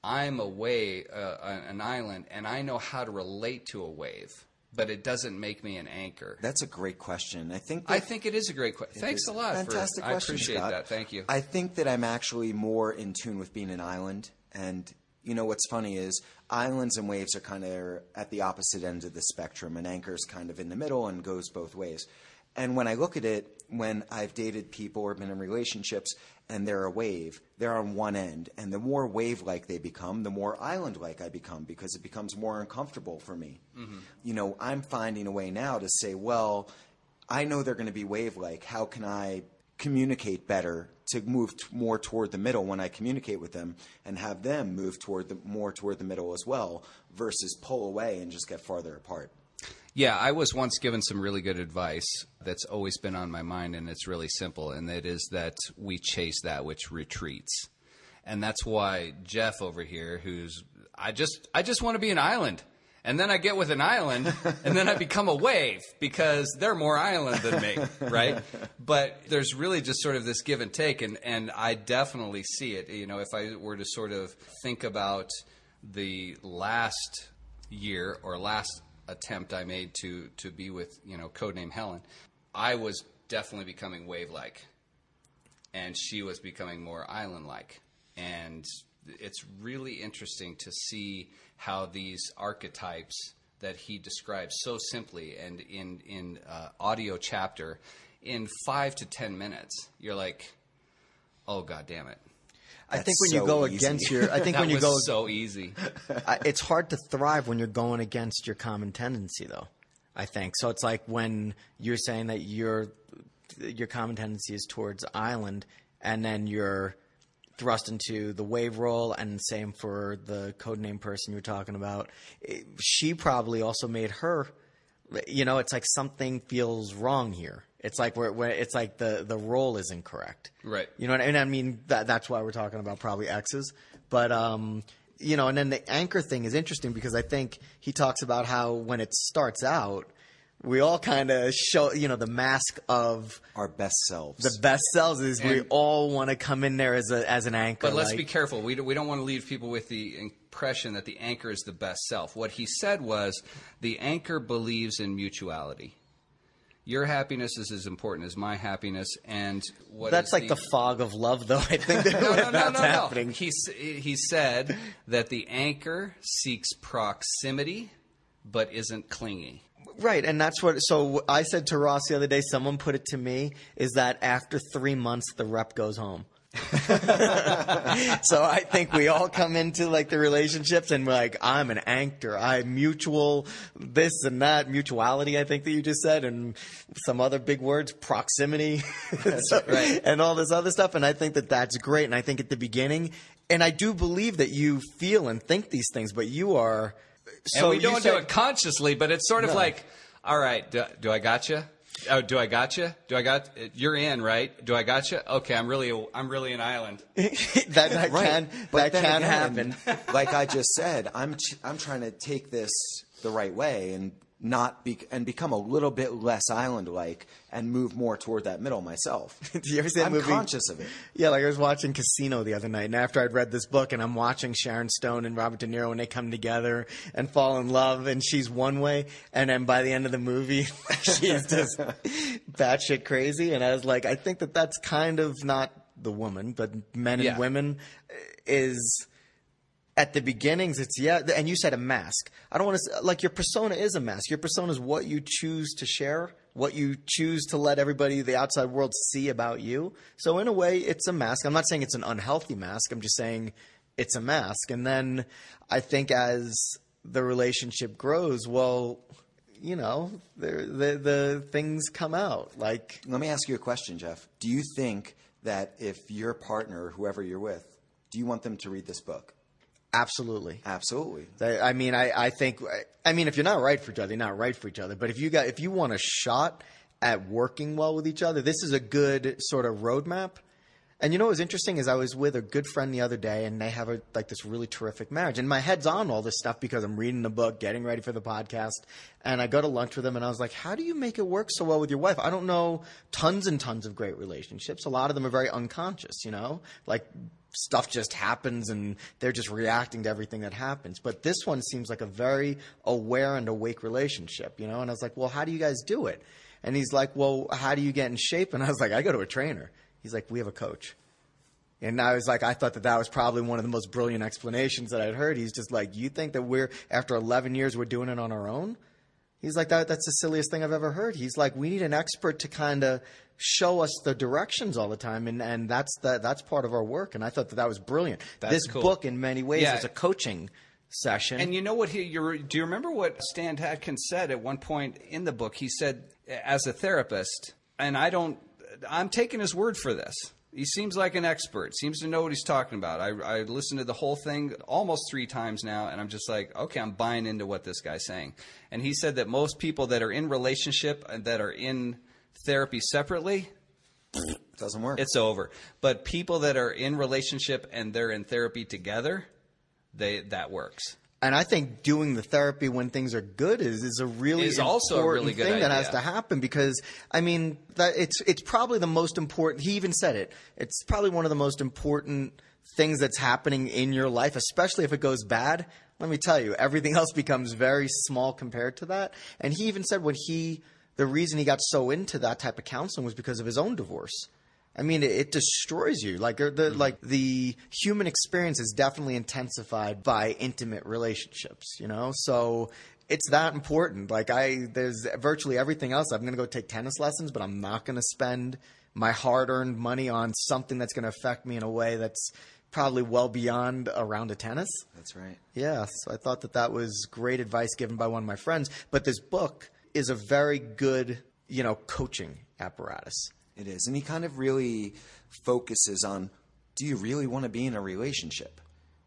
S11: I'm a wave, uh, an island, and I know how to relate to a wave, but it doesn't make me an anchor?
S13: That's a great question. I think.
S11: I think it is a great question. Thanks a lot.
S13: Fantastic
S11: for,
S13: question,
S11: I appreciate
S13: Scott.
S11: that. Thank you.
S13: I think that I'm actually more in tune with being an island. And you know what's funny is islands and waves are kind of at the opposite end of the spectrum, and anchor's kind of in the middle and goes both ways. And when I look at it, when I've dated people or been in relationships and they're a wave, they're on one end. And the more wave like they become, the more island like I become because it becomes more uncomfortable for me
S11: Mhm.
S13: you know, I'm finding a way now to say, well, I know they're going to be wave like. How can I communicate better to move t- more toward the middle when I communicate with them and have them move toward the more toward the middle as well versus pull away and just get farther apart?
S11: Yeah, I was once given some really good advice that's always been on my mind, and it's really simple, and that is that we chase that which retreats. And that's why Jeff over here, who's I just I just want to be an island. And then I get with an island, and then I become a wave because they're more island than me, right? But there's really just sort of this give and take, and, and I definitely see it. You know, if I were to sort of think about the last year or last attempt I made to to be with you know codename Helen, I was definitely becoming wave like, and she was becoming more island like, and it's really interesting to see how these archetypes that he describes so simply and in in uh, audio chapter in five to ten minutes, you're like, oh god damn it.
S12: I think when you go against your, I think
S11: That
S12: when you
S11: was
S12: go
S11: so easy.
S12: I- it's hard to thrive when you're going against your common tendency, though. I think so. It's like when you're saying that your your common tendency is towards island, and then you're thrust into the wave roll, and same for the codename person you were talking about. It- she probably also made her. You know, it's like something feels wrong here. It's like where, where it's like the the role is incorrect.
S11: Right.
S12: You know, what I- and I mean that that's why we're talking about probably X's. But um, you know, and then the anchor thing is interesting because I think he talks about how when it starts out, we all kind of show, you know, the mask of
S13: our best selves.
S12: The best selves is we all want to come in there as a as an anchor.
S11: But let's
S12: like-
S11: be careful. We, do, we don't want to leave people with the impression that the anchor is the best self. What he said was the anchor believes in mutuality. Your happiness is as important as my happiness, and what
S12: That's
S11: is
S12: like the, fog of love, though. I think that
S11: no, no, no,
S12: that's
S11: no, no.
S12: happening.
S11: He he said that the anchor seeks proximity, but isn't clingy.
S12: Right, and that's what. So I said to Ross the other day. Someone put it to me is that after three months, the rep goes home. so I think we all come into like the relationships and we're like, I'm an anchor. I mutual this and that mutuality. I think that you just said, and some other big words, proximity, So-
S11: right.
S12: and all this other stuff. And I think that that's great. And I think at the beginning, and I do believe that you feel and think these things, but you are. So
S11: and we don't do it consciously, but it's sort of
S12: No.
S11: like, all right, do, do I got you? Oh, do I got you? Do I got? You're in, right? Do I got you? Okay, I'm really, I'm really an island.
S12: that that
S13: Right.
S12: can
S13: But
S12: that can
S13: again,
S12: happen.
S13: like I just said, I'm ch- I'm trying to take this the right way and not be and become a little bit less island like and move more toward that middle myself.
S12: Do you ever see that
S13: I'm
S12: movie?
S13: conscious of it.
S12: Yeah, like I was watching Casino the other night, and after I'd read this book, and I'm watching Sharon Stone and Robert De Niro when they come together and fall in love, and she's one way, and then by the end of the movie, she's just batshit crazy. And I was like, I think that that's kind of not the woman, but men and
S11: Yeah.
S12: women is at the beginnings it's yeah and you said a mask. I don't want to like your persona is a mask. Your persona is what you choose to share what you choose to let everybody the outside world see about you. So in a way it's a mask. I'm not saying it's an unhealthy mask. I'm just saying it's a mask. And then i think as the relationship grows well you know the the, the things come out like
S13: Let me ask you a question, Jeff. Do you think that if your partner, whoever you're with, do you want them to read this book?
S12: Absolutely
S13: Absolutely.
S12: They- I mean, I, I think, I mean, if you're not right for each other, you're not right for each other. But if you got, if you want a shot at working well with each other, this is a good sort of roadmap. And you know what was interesting is I was with a good friend the other day, and they have a like this really terrific marriage. And my head's on all this stuff because I'm reading the book, getting ready for the podcast, and I go to lunch with them, and I was like, "How do you make it work so well with your wife?" I don't know tons and tons of great relationships. A lot of them are very unconscious, you know, like stuff just happens and they're just reacting to everything that happens. But this one seems like a very aware and awake relationship, you know. And I was like, "Well, how do you guys do it?" And he's like, "Well, how do you get in shape?" And I was like, "I go to a trainer." He's like, "We have a coach." And I was like, I thought that that was probably one of the most brilliant explanations that I'd heard. He's just like, you think that we're after 11 years we're doing it on our own? He's like, that, that's the silliest thing I've ever heard. He's like, we need an expert to kind of show us the directions all the time, and, and that's the, that's part of our work. And I thought that that was brilliant.
S11: That's
S12: this
S11: cool.
S12: book, in many ways,
S11: Yeah.
S12: is a coaching session.
S11: And you know what? He, do you remember what Stan Tatkin said at one point in the book? He said, as a therapist, and I don't, I'm taking his word for this. He seems like an expert. Seems to know what he's talking about. I, I listened to the whole thing almost three times now, and I'm just like, okay, I'm buying into what this guy's saying. And he said that most people that are in relationship and that are in therapy separately,
S13: Doesn't work.
S11: it's over. But people that are in relationship and they're in therapy together, they that works.
S12: And I think doing the therapy when things are good is is a really
S11: Is also a really good
S12: thing that has to happen because I mean that it's it's probably the most important. He even said it. It's probably one of the most important things that's happening in your life, especially if it goes bad. Let me tell you, everything else becomes very small compared to that. And he even said when he the reason he got so into that type of counseling was because of his own divorce. I mean, it, it destroys you. Like the, the mm-hmm. like the human experience is definitely intensified by intimate relationships. You know, so it's that important. Like I, there's virtually everything else. I'm going to go take tennis lessons, but I'm not going to spend my hard-earned money on something that's going to affect me in a way that's probably well beyond a round of tennis.
S13: That's right.
S12: Yeah, so I thought that that was great advice given by one of my friends. But this book is a very good, you know, coaching apparatus.
S13: It is. And he kind of really focuses on do you really want to be in a relationship?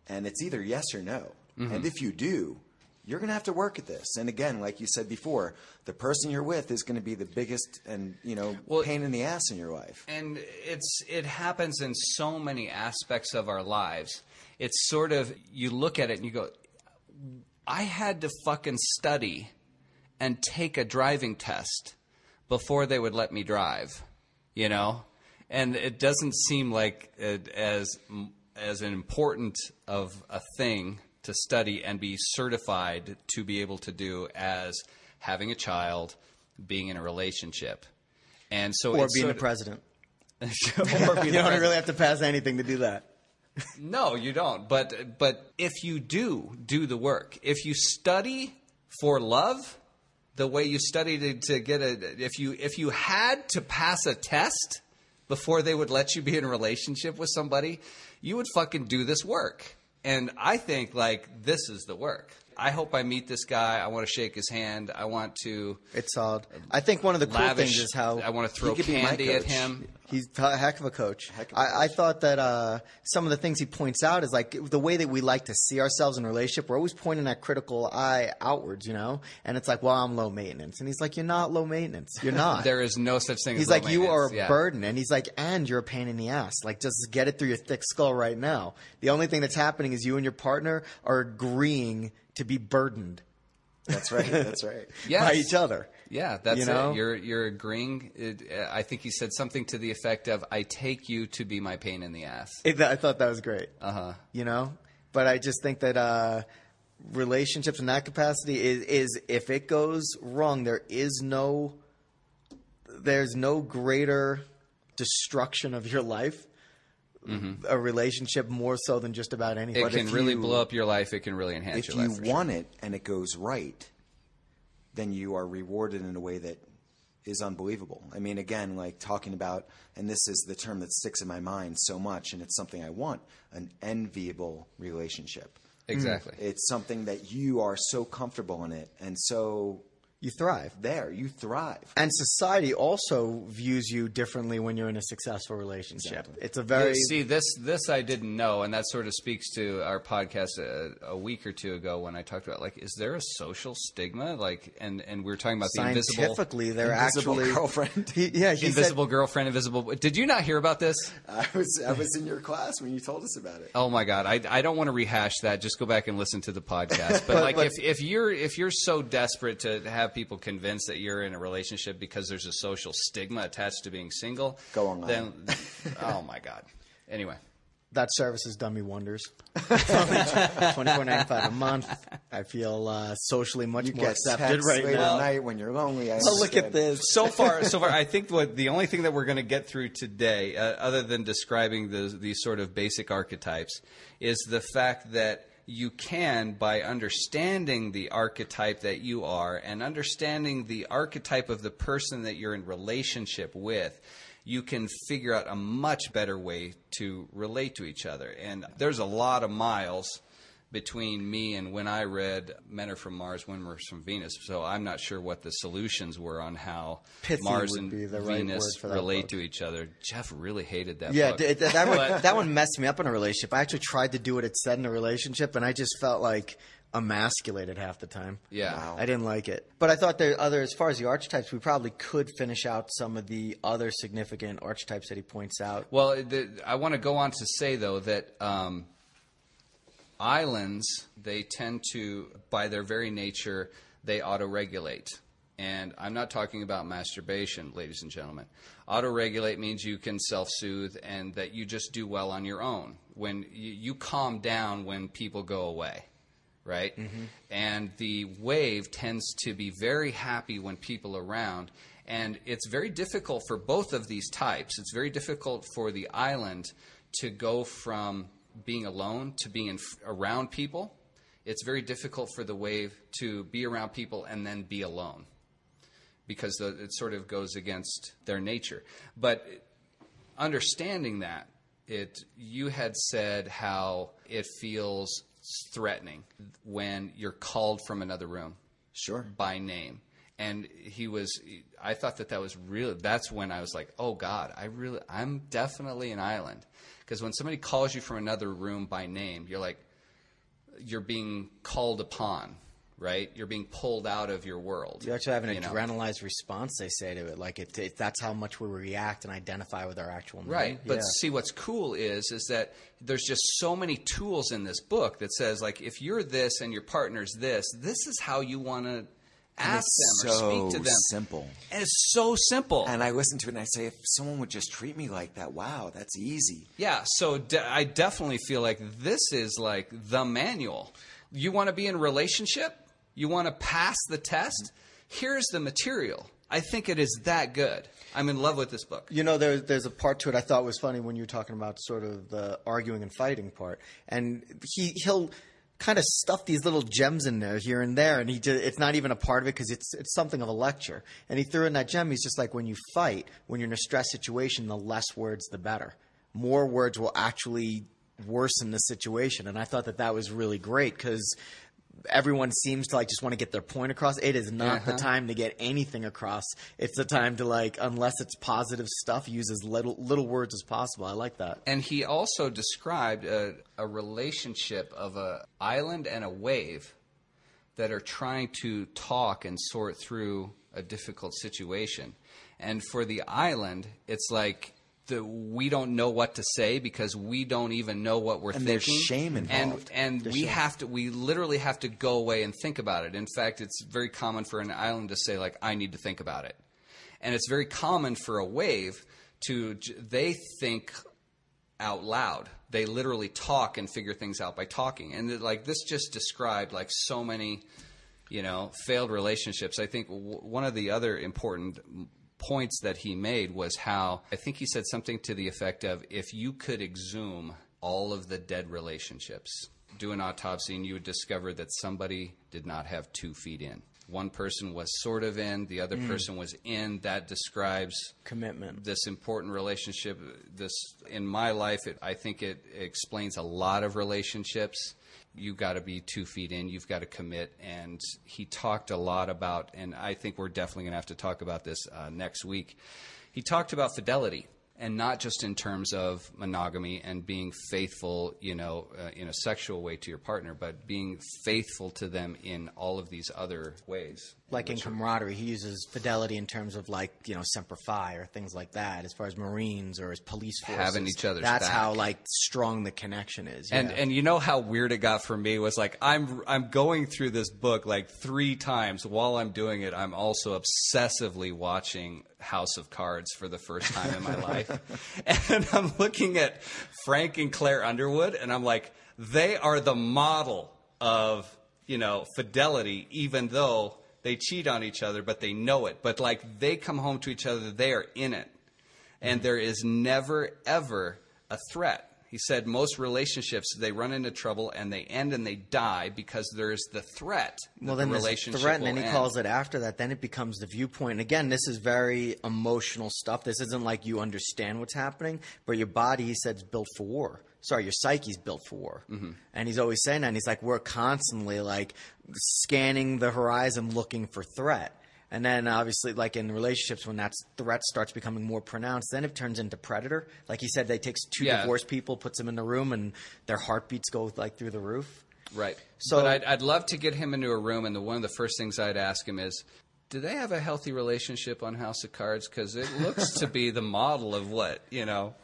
S13: And it's either yes or no.
S11: Mhm.
S13: And if you do, you're going to have to work at this. And again, like you said before, the person you're with is going to be the biggest and, you know, pain in the ass in your life.
S11: And it's it happens in so many aspects of our lives. It's sort of you look at it and you go, I had to fucking study and take a driving test before they would let me drive, you know? And it doesn't seem like it as as important of a thing to study and be certified to be able to do as having a child, being in a relationship. And so
S12: or being
S11: sort
S12: the president.
S11: Or being
S12: you
S11: the
S12: don't
S11: president.
S12: really have to pass anything to do that.
S11: No, you don't. But but if you do do the work, if you study for love, the way you studied to, get a if you if you had to pass a test before they would let you be in a relationship with somebody, you would fucking do this work. And I think like this is the work. I hope I meet this guy. I want to shake his hand. I want to.
S12: It's solid. I think one of the cool
S11: lavish-
S12: things is how
S11: I want to throw candy at him.
S12: He's a heck of a coach. I, I thought that uh, some of the things he points out is like the way that we like to see ourselves in a relationship. We're always pointing that critical eye outwards, you know. And it's like, well, I'm low maintenance, and he's like, you're not low maintenance. You're not.
S11: there is no such thing.
S12: He's
S11: as low
S12: like, you are a.
S11: Yeah.
S12: burden, and he's like, and you're a pain in the ass. Like, just get it through your thick skull right now. The only thing that's happening is you and your partner are agreeing to be burdened.
S13: That's right. That's right.
S11: Yes.
S12: By each other.
S11: Yeah, that's
S12: You know?
S11: it. You're you're agreeing. It, uh, I think he said something to the effect of, "I take you to be my pain in the ass."
S12: It, I thought that was great.
S11: Uh huh.
S12: You know, but I just think that uh, relationships in that capacity is, is if it goes wrong, there is no, there's no greater destruction of your life. A relationship more so than just about anything.
S11: Mm-hmm. It can really blow up your life. It can really enhance
S13: if
S11: your
S13: you
S11: life. for sure.
S13: want it and it goes right, then you are rewarded in a way that is unbelievable. I mean, again, like talking about, and this is the term that sticks in my mind so much, and it's something I want an enviable relationship.
S11: Exactly.
S13: It's something that you are so comfortable in it, and so
S12: you thrive
S13: there. You thrive.
S12: And society also views you differently when you're in a successful relationship. It's a very
S11: Yeah, see this this I didn't know, and that sort of speaks to our podcast a, a week or two ago when I talked about like, is there a social stigma? Like, and and we were talking about the invisible
S12: scientifically they're
S13: Invisible
S12: actually
S13: girlfriend.
S12: He, yeah, he
S11: invisible girlfriend, invisible. Did you not hear about this?
S13: I was I was in your class when you told us about it.
S11: Oh my god, I, I don't want to rehash that. Just go back and listen to the podcast. But,
S12: But-
S11: like, if, if you're if you're so desperate to have people convinced that you're in a relationship because there's a social stigma attached to being single,
S13: go on.
S11: Then, oh my god. Anyway,
S12: that service has done me wonders. Twenty four ninety five a month. I feel uh, socially much
S13: You
S12: more
S13: get
S12: accepted
S13: texts
S12: right
S13: late
S12: now.
S13: at night when you're lonely. I
S12: Oh, look at this.
S11: so far, so far, I think what the only thing that we're going to get through today, uh, other than describing the, these sort of basic archetypes, is the fact that you can, by understanding the archetype that you are and understanding the archetype of the person that you're in relationship with, you can figure out a much better way to relate to each other. And there's a lot of miles between me and when I read Men Are From Mars, Women Are From Venus. So I'm not sure what the solutions were on how
S12: Pithy
S11: Mars and
S12: right
S11: Venus
S12: word for that
S11: relate
S12: book.
S11: to each other. Jeff really hated that
S12: yeah,
S11: book.
S12: th- th- that one that one messed me up in a relationship. I actually tried to do what it said in a relationship, and I just felt like emasculated half the time.
S11: Yeah.
S12: I didn't like it. But I thought there other, as far as the archetypes, we probably could finish out some of the other significant archetypes that he points out.
S11: Well, the, I want to go on to say though that um, islands they tend to, by their very nature, they auto-regulate. And I'm not talking about masturbation, ladies and gentlemen. Auto-regulate means you can self-soothe and that you just do well on your own. When you, you calm down when people go away, right? Mm-hmm. And the wave tends to be very happy when people are around. And it's very difficult for both of these types. It's very difficult for the island to go from being alone to being in, around people. It's very difficult for the wave to be around people and then be alone because the, it sort of goes against their nature. But understanding that, it you had said how it feels threatening when you're called from another room,
S13: sure,
S11: by name. And he was, I thought that that was really. That's when I was like, oh God, I really, I'm definitely an island. Because when somebody calls you from another room by name, you're like, you're being called upon, right? You're being pulled out of your world.
S12: You actually have an
S11: you know?
S12: adrenalized response, they say to it. Like, it, it, that's how much we react and identify with our actual name.
S11: Right, but
S12: Yeah.
S11: see what's cool is is that there's just so many tools in this book that says like if you're this and your partner's this, this is how you want to ask
S13: it's
S11: them or
S13: so
S11: speak to them.
S13: Simple.
S11: And it's so simple.
S13: And I listen to it and I say, if someone would just treat me like that, wow, that's easy.
S11: Yeah, so de- I definitely feel like this is like the manual. You want to be in relationship? You want to pass the test? Mm-hmm. Here's the material. I think it is that good. I'm in love with this book.
S12: You know, there, there's a part to it I thought was funny when you were talking about sort of the arguing and fighting part, and he he'll kind of stuff these little gems in there here and there, and he just, it's not even a part of it because it's it's something of a lecture. And he threw in that gem. He's just like when you fight, when you're in a stress situation, the less words, the better. More words will actually worsen the situation, and I thought that that was really great because everyone seems to like just want to get their point across. It is not the
S11: Uh-huh.
S12: time to get anything across. It's the time to like, unless it's positive stuff, use as little little words as possible. I like that.
S11: And he also described a, a relationship of a island and a wave that are trying to talk and sort through a difficult situation. And for the island, it's like the, we don't know what to say because we don't even know what we're thinking.
S13: And there's shame
S11: And
S13: involved.
S11: and
S13: There's
S11: we
S13: shame.
S11: have to we literally have to go away and think about it. In fact, it's very common for an island to say like I need to think about it. And it's very common for a wave to they think out loud. They literally talk and figure things out by talking. And like this just described like so many, you know, failed relationships. I think w- one of the other important points that he made was how I think he said something to the effect of if you could exhume all of the dead relationships, do an autopsy and you would discover that somebody did not have two feet in. One person was sort of in, the other
S12: Mm.
S11: person was in. That describes
S12: commitment.
S11: This important relationship. This in my life, it, I think it explains a lot of relationships. You got to be two feet in. You've got to commit. And he talked a lot about, and I think we're definitely going to have to talk about this uh, next week. He talked about fidelity. And not just in terms of monogamy and being faithful, you know, uh, in a sexual way to your partner, but being faithful to them in all of these other ways.
S12: Like in camaraderie, he uses fidelity in terms of like you know semper fi or things like that. As far as Marines or as police forces,
S11: Having each other's
S12: That's
S11: back.
S12: how like strong the connection is.
S11: And
S12: yeah.
S11: and you know how weird it got for me was like I'm I'm going through this book like three times while I'm doing it. I'm also obsessively watching House of Cards for the first time in my life, and I'm looking at Frank and Claire Underwood, and I'm like, they are the model of you know fidelity, even though they cheat on each other, but they know it. But like they come home to each other, they are in it and mm-hmm. there is never ever a threat. He said most relationships they run into trouble and they end and they die because there's the threat.
S12: well, then a
S11: relationship
S12: threat, and then he
S11: end.
S12: calls it after that. Then it becomes the viewpoint. And again, this is very emotional stuff. This isn't like you understand what's happening, but your body, he said, is built for war. Sorry, your psyche's built for war.
S11: Mhm.
S12: And he's always saying that. And he's like, we're constantly like scanning the horizon looking for threat. And then obviously, like in relationships, when that threat starts becoming more pronounced, then it turns into predator. Like he said, they takes two
S11: Yeah.
S12: divorced people, puts them in the room, and their heartbeats go like through the roof.
S11: Right.
S12: So-
S11: but I'd, I'd love to get him into a room, and the, one of the first things I'd ask him is, "Do they have a healthy relationship on House of Cards? Because it looks to be the model of what you know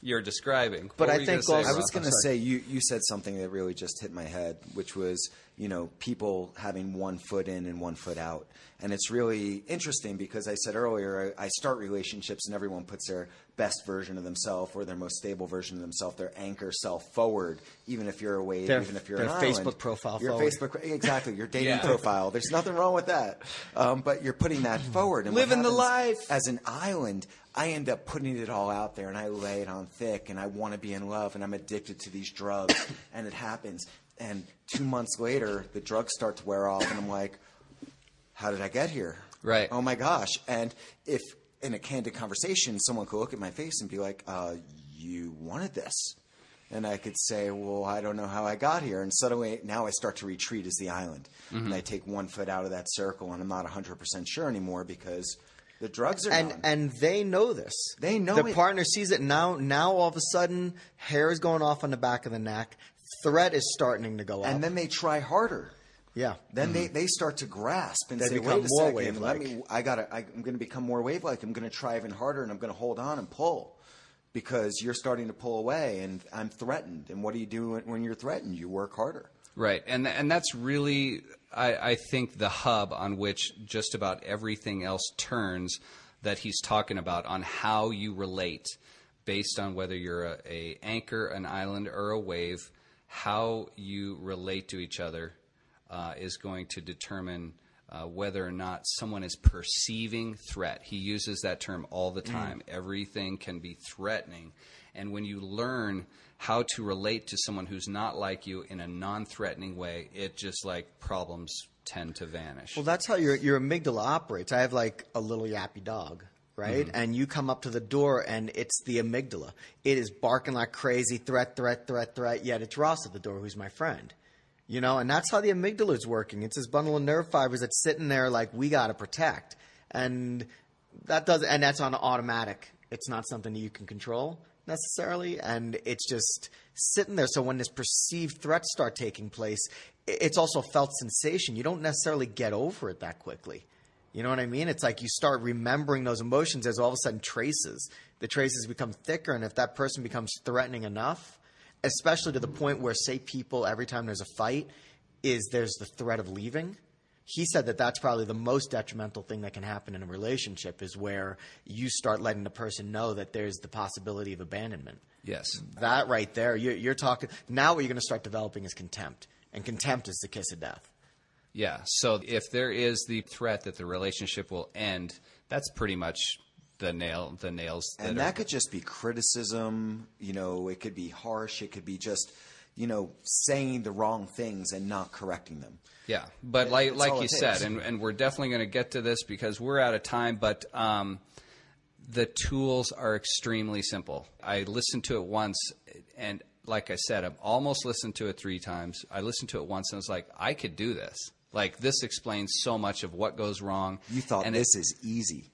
S11: you're describing."
S12: But
S11: What
S12: I think
S11: say,
S13: I was going to say you you said something that really just hit my head, which was you know people having one foot in and one foot out, and it's really interesting because I said earlier I, I start relationships and everyone puts their best version of themselves or their most stable version of themselves, their anchor self forward, even if you're a wave,
S12: Their-
S13: even if you're
S12: their
S13: an
S12: Facebook
S13: island.
S12: profile
S13: your
S12: forward.
S13: Facebook exactly your dating
S11: Yeah.
S13: profile. There's nothing wrong with that, um, but you're putting that forward. And
S11: Living the life.
S13: as an island, I end up putting it all out there and I lay it on thick and I want to be in love and I'm addicted to these drugs and it happens. And two months later, the drugs start to wear off and I'm like, how did I get here?
S11: Right.
S13: Oh my gosh. And if in a candid conversation, someone could look at my face and be like, uh, you wanted this. And I could say, well, I don't know how I got here. And suddenly now I start to retreat as the island.
S12: Mm-hmm.
S13: And I take one foot out of that circle and I'm not 100% sure anymore because the drugs are
S12: and
S13: gone.
S12: and they know this.
S13: They know
S12: the
S13: it.
S12: partner sees it now. Now all of a sudden, hair is going off on the back of the neck. Threat is starting to go up.
S13: and then they try harder.
S12: yeah,
S13: Then they, mm-hmm. they start to grasp and
S12: They
S13: say,
S12: become
S13: "Wait a
S12: more
S13: second,
S12: wave-like.
S13: let me. I gotta. I, I'm going to become more wave-like. I'm going to try even harder, and I'm going to hold on and pull, because you're starting to pull away, and I'm threatened. And what do you do when, when you're threatened? You work harder.
S11: Right, and and that's really, I, I think, the hub on which just about everything else turns. That he's talking about on how you relate, based on whether you're a, a anchor, an island, or a wave. How you relate to each other uh, is going to determine uh, whether or not someone is perceiving threat. He uses that term all the time. Everything can be threatening. And when you learn how to relate to someone who's not like you in a non threatening way, it just like problems tend to vanish.
S12: Well, that's how your your amygdala operates. I have like a little yappy dog, right?
S11: Mhm.
S12: And you come up to the door, and it's the amygdala. It is barking like crazy, threat, threat, threat, threat. Yet it's Ross at the door, who's my friend. You know, and that's how the amygdala is working. It's this bundle of nerve fibers that's sitting there, like we got to protect, and that does, and that's on automatic. It's not something that you can control necessarily, and it's just sitting there. So when this perceived threats start taking place, it's also a felt sensation. You don't necessarily get over it that quickly. You know what I mean? It's like you start remembering those emotions as all of a sudden traces. The traces become thicker, and if that person becomes threatening enough, especially to the point where, say, people every time there's a fight, is there's the threat of leaving. He said that that's probably the most detrimental thing that can happen in a relationship is where you start letting the person know that there's the possibility of abandonment.
S11: yes.
S12: That right there, you're, you're talking. Now, what you're going to start developing is contempt, and contempt is the kiss of death.
S11: Yeah. So if there is the threat that the relationship will end, that's pretty much the nail. The nails.
S13: And
S11: are-
S13: that could just be criticism. You know, it could be harsh. It could be just, you know, saying the wrong things and not correcting them.
S11: Yeah, but like like you said, and, and we're definitely going to get to this because we're out of time. But um, the tools are extremely simple. I listened to it once, and like I said, I've almost listened to it three times. I listened to it once and i was like, I could do this. Like this explains so much of what goes wrong.
S13: You thought
S11: and
S13: this is easy.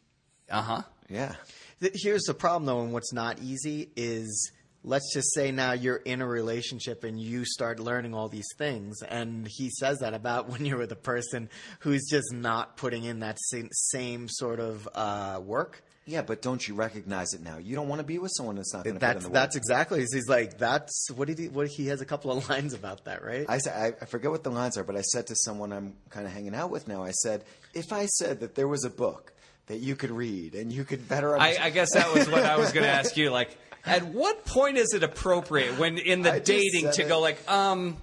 S11: Uh huh.
S13: Yeah.
S12: Here's the problem, though, and what's not easy is let's just say now you're in a relationship and you start learning all these things. And he says that about when you're with a person who's just not putting in that same, same sort of uh, work.
S13: Yeah, but don't you recognize it now? You don't want to be with someone that's not going to put in
S12: That's
S13: the work.
S12: that's exactly. He's like that's what did he? What he has a couple of lines about that, right?
S13: I, said, I, I forget what the lines are, but I said to someone I'm kind of hanging out with now, I said, if I said that there was a book that you could read and you could better
S11: I,
S13: understand.
S11: I guess that was what I was going to ask you. Like, at what point is it appropriate when in the
S13: I
S11: dating to
S13: it.
S11: go like, um,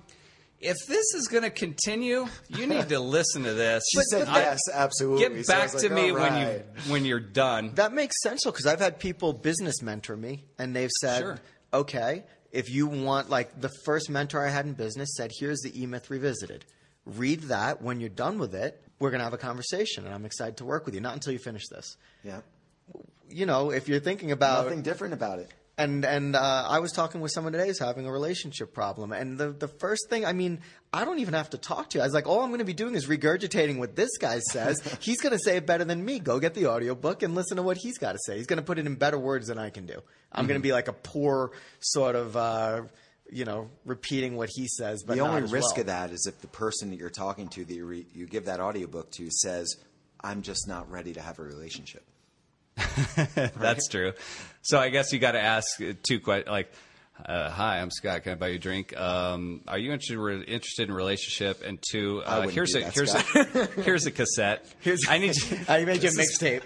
S11: if this is going to continue, you need to listen to this.
S13: She said yes, absolutely.
S11: Get
S13: So
S11: back
S13: was
S11: to
S13: like,
S11: me
S13: all
S11: when you when you're done.
S12: That makes sense because I've had people business mentor me, and they've said,
S11: Sure.
S12: "Okay, if you want, like the first mentor I had in business said, here's the E Myth Revisited. Read that. When you're done with it, we're gonna have a conversation, and I'm excited to work with you. Not until you finish this.
S13: Yeah.
S12: You know, if you're thinking about
S13: Nothing different about it.
S12: And and uh, I was talking with someone today who's having a relationship problem, and the the first thing, I mean, I don't even have to talk to you. I was like, all I'm going to be doing is regurgitating what this guy says. he's going to say it better than me. Go get the audiobook and listen to what he's got to say. He's going to put it in better words than I can do. I'm going
S13: Mhm.
S12: to be like a poor sort of, uh, you know, repeating what he says. But
S13: the only risk
S12: well.
S13: of that is if the person that you're talking to that you, re- you give that audiobook to says, "I'm just not ready to have a relationship."
S11: That's true. So I guess you got to ask uh, two questions. Like, uh, hi, I'm Scott. Can I buy you a drink? Um, are you interested re- interested in relationship? And two, uh, here's a
S13: that,
S11: here's
S13: Scott.
S11: a here's a cassette.
S12: Here's
S11: I need. You,
S12: I made you a mixtape.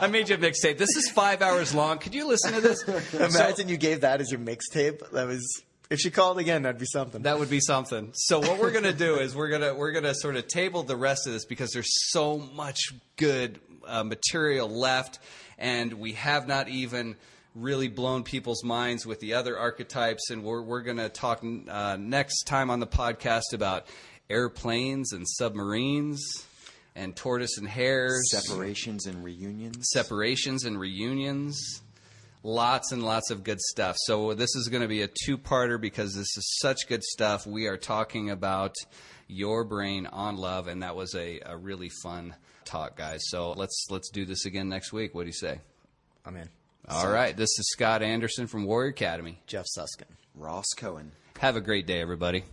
S11: I made you a mixtape. This is five hours long. Could you listen to this?
S12: Imagine you gave that as your mixtape. That was if she called again, that'd be something.
S11: That would be something. So what we're gonna do is we're gonna we're gonna sort of table the rest of this because there's so much good uh, material left, and we have not even really blown people's minds with the other archetypes. And we're we're gonna talk uh, next time on the podcast about airplanes and submarines and tortoise and hares,
S13: Separations and reunions.
S11: separations and reunions. Lots and lots of good stuff. So this is going to be a two-parter because this is such good stuff. We are talking about your brain on love, and that was a, a really fun talk, guys. So let's let's do this again next week. What do you say?
S12: I'm in.
S11: All right. This is Scott Anderson from Warrior Academy.
S12: Jeff Suskin.
S13: Ross Cohen.
S11: Have a great day, everybody.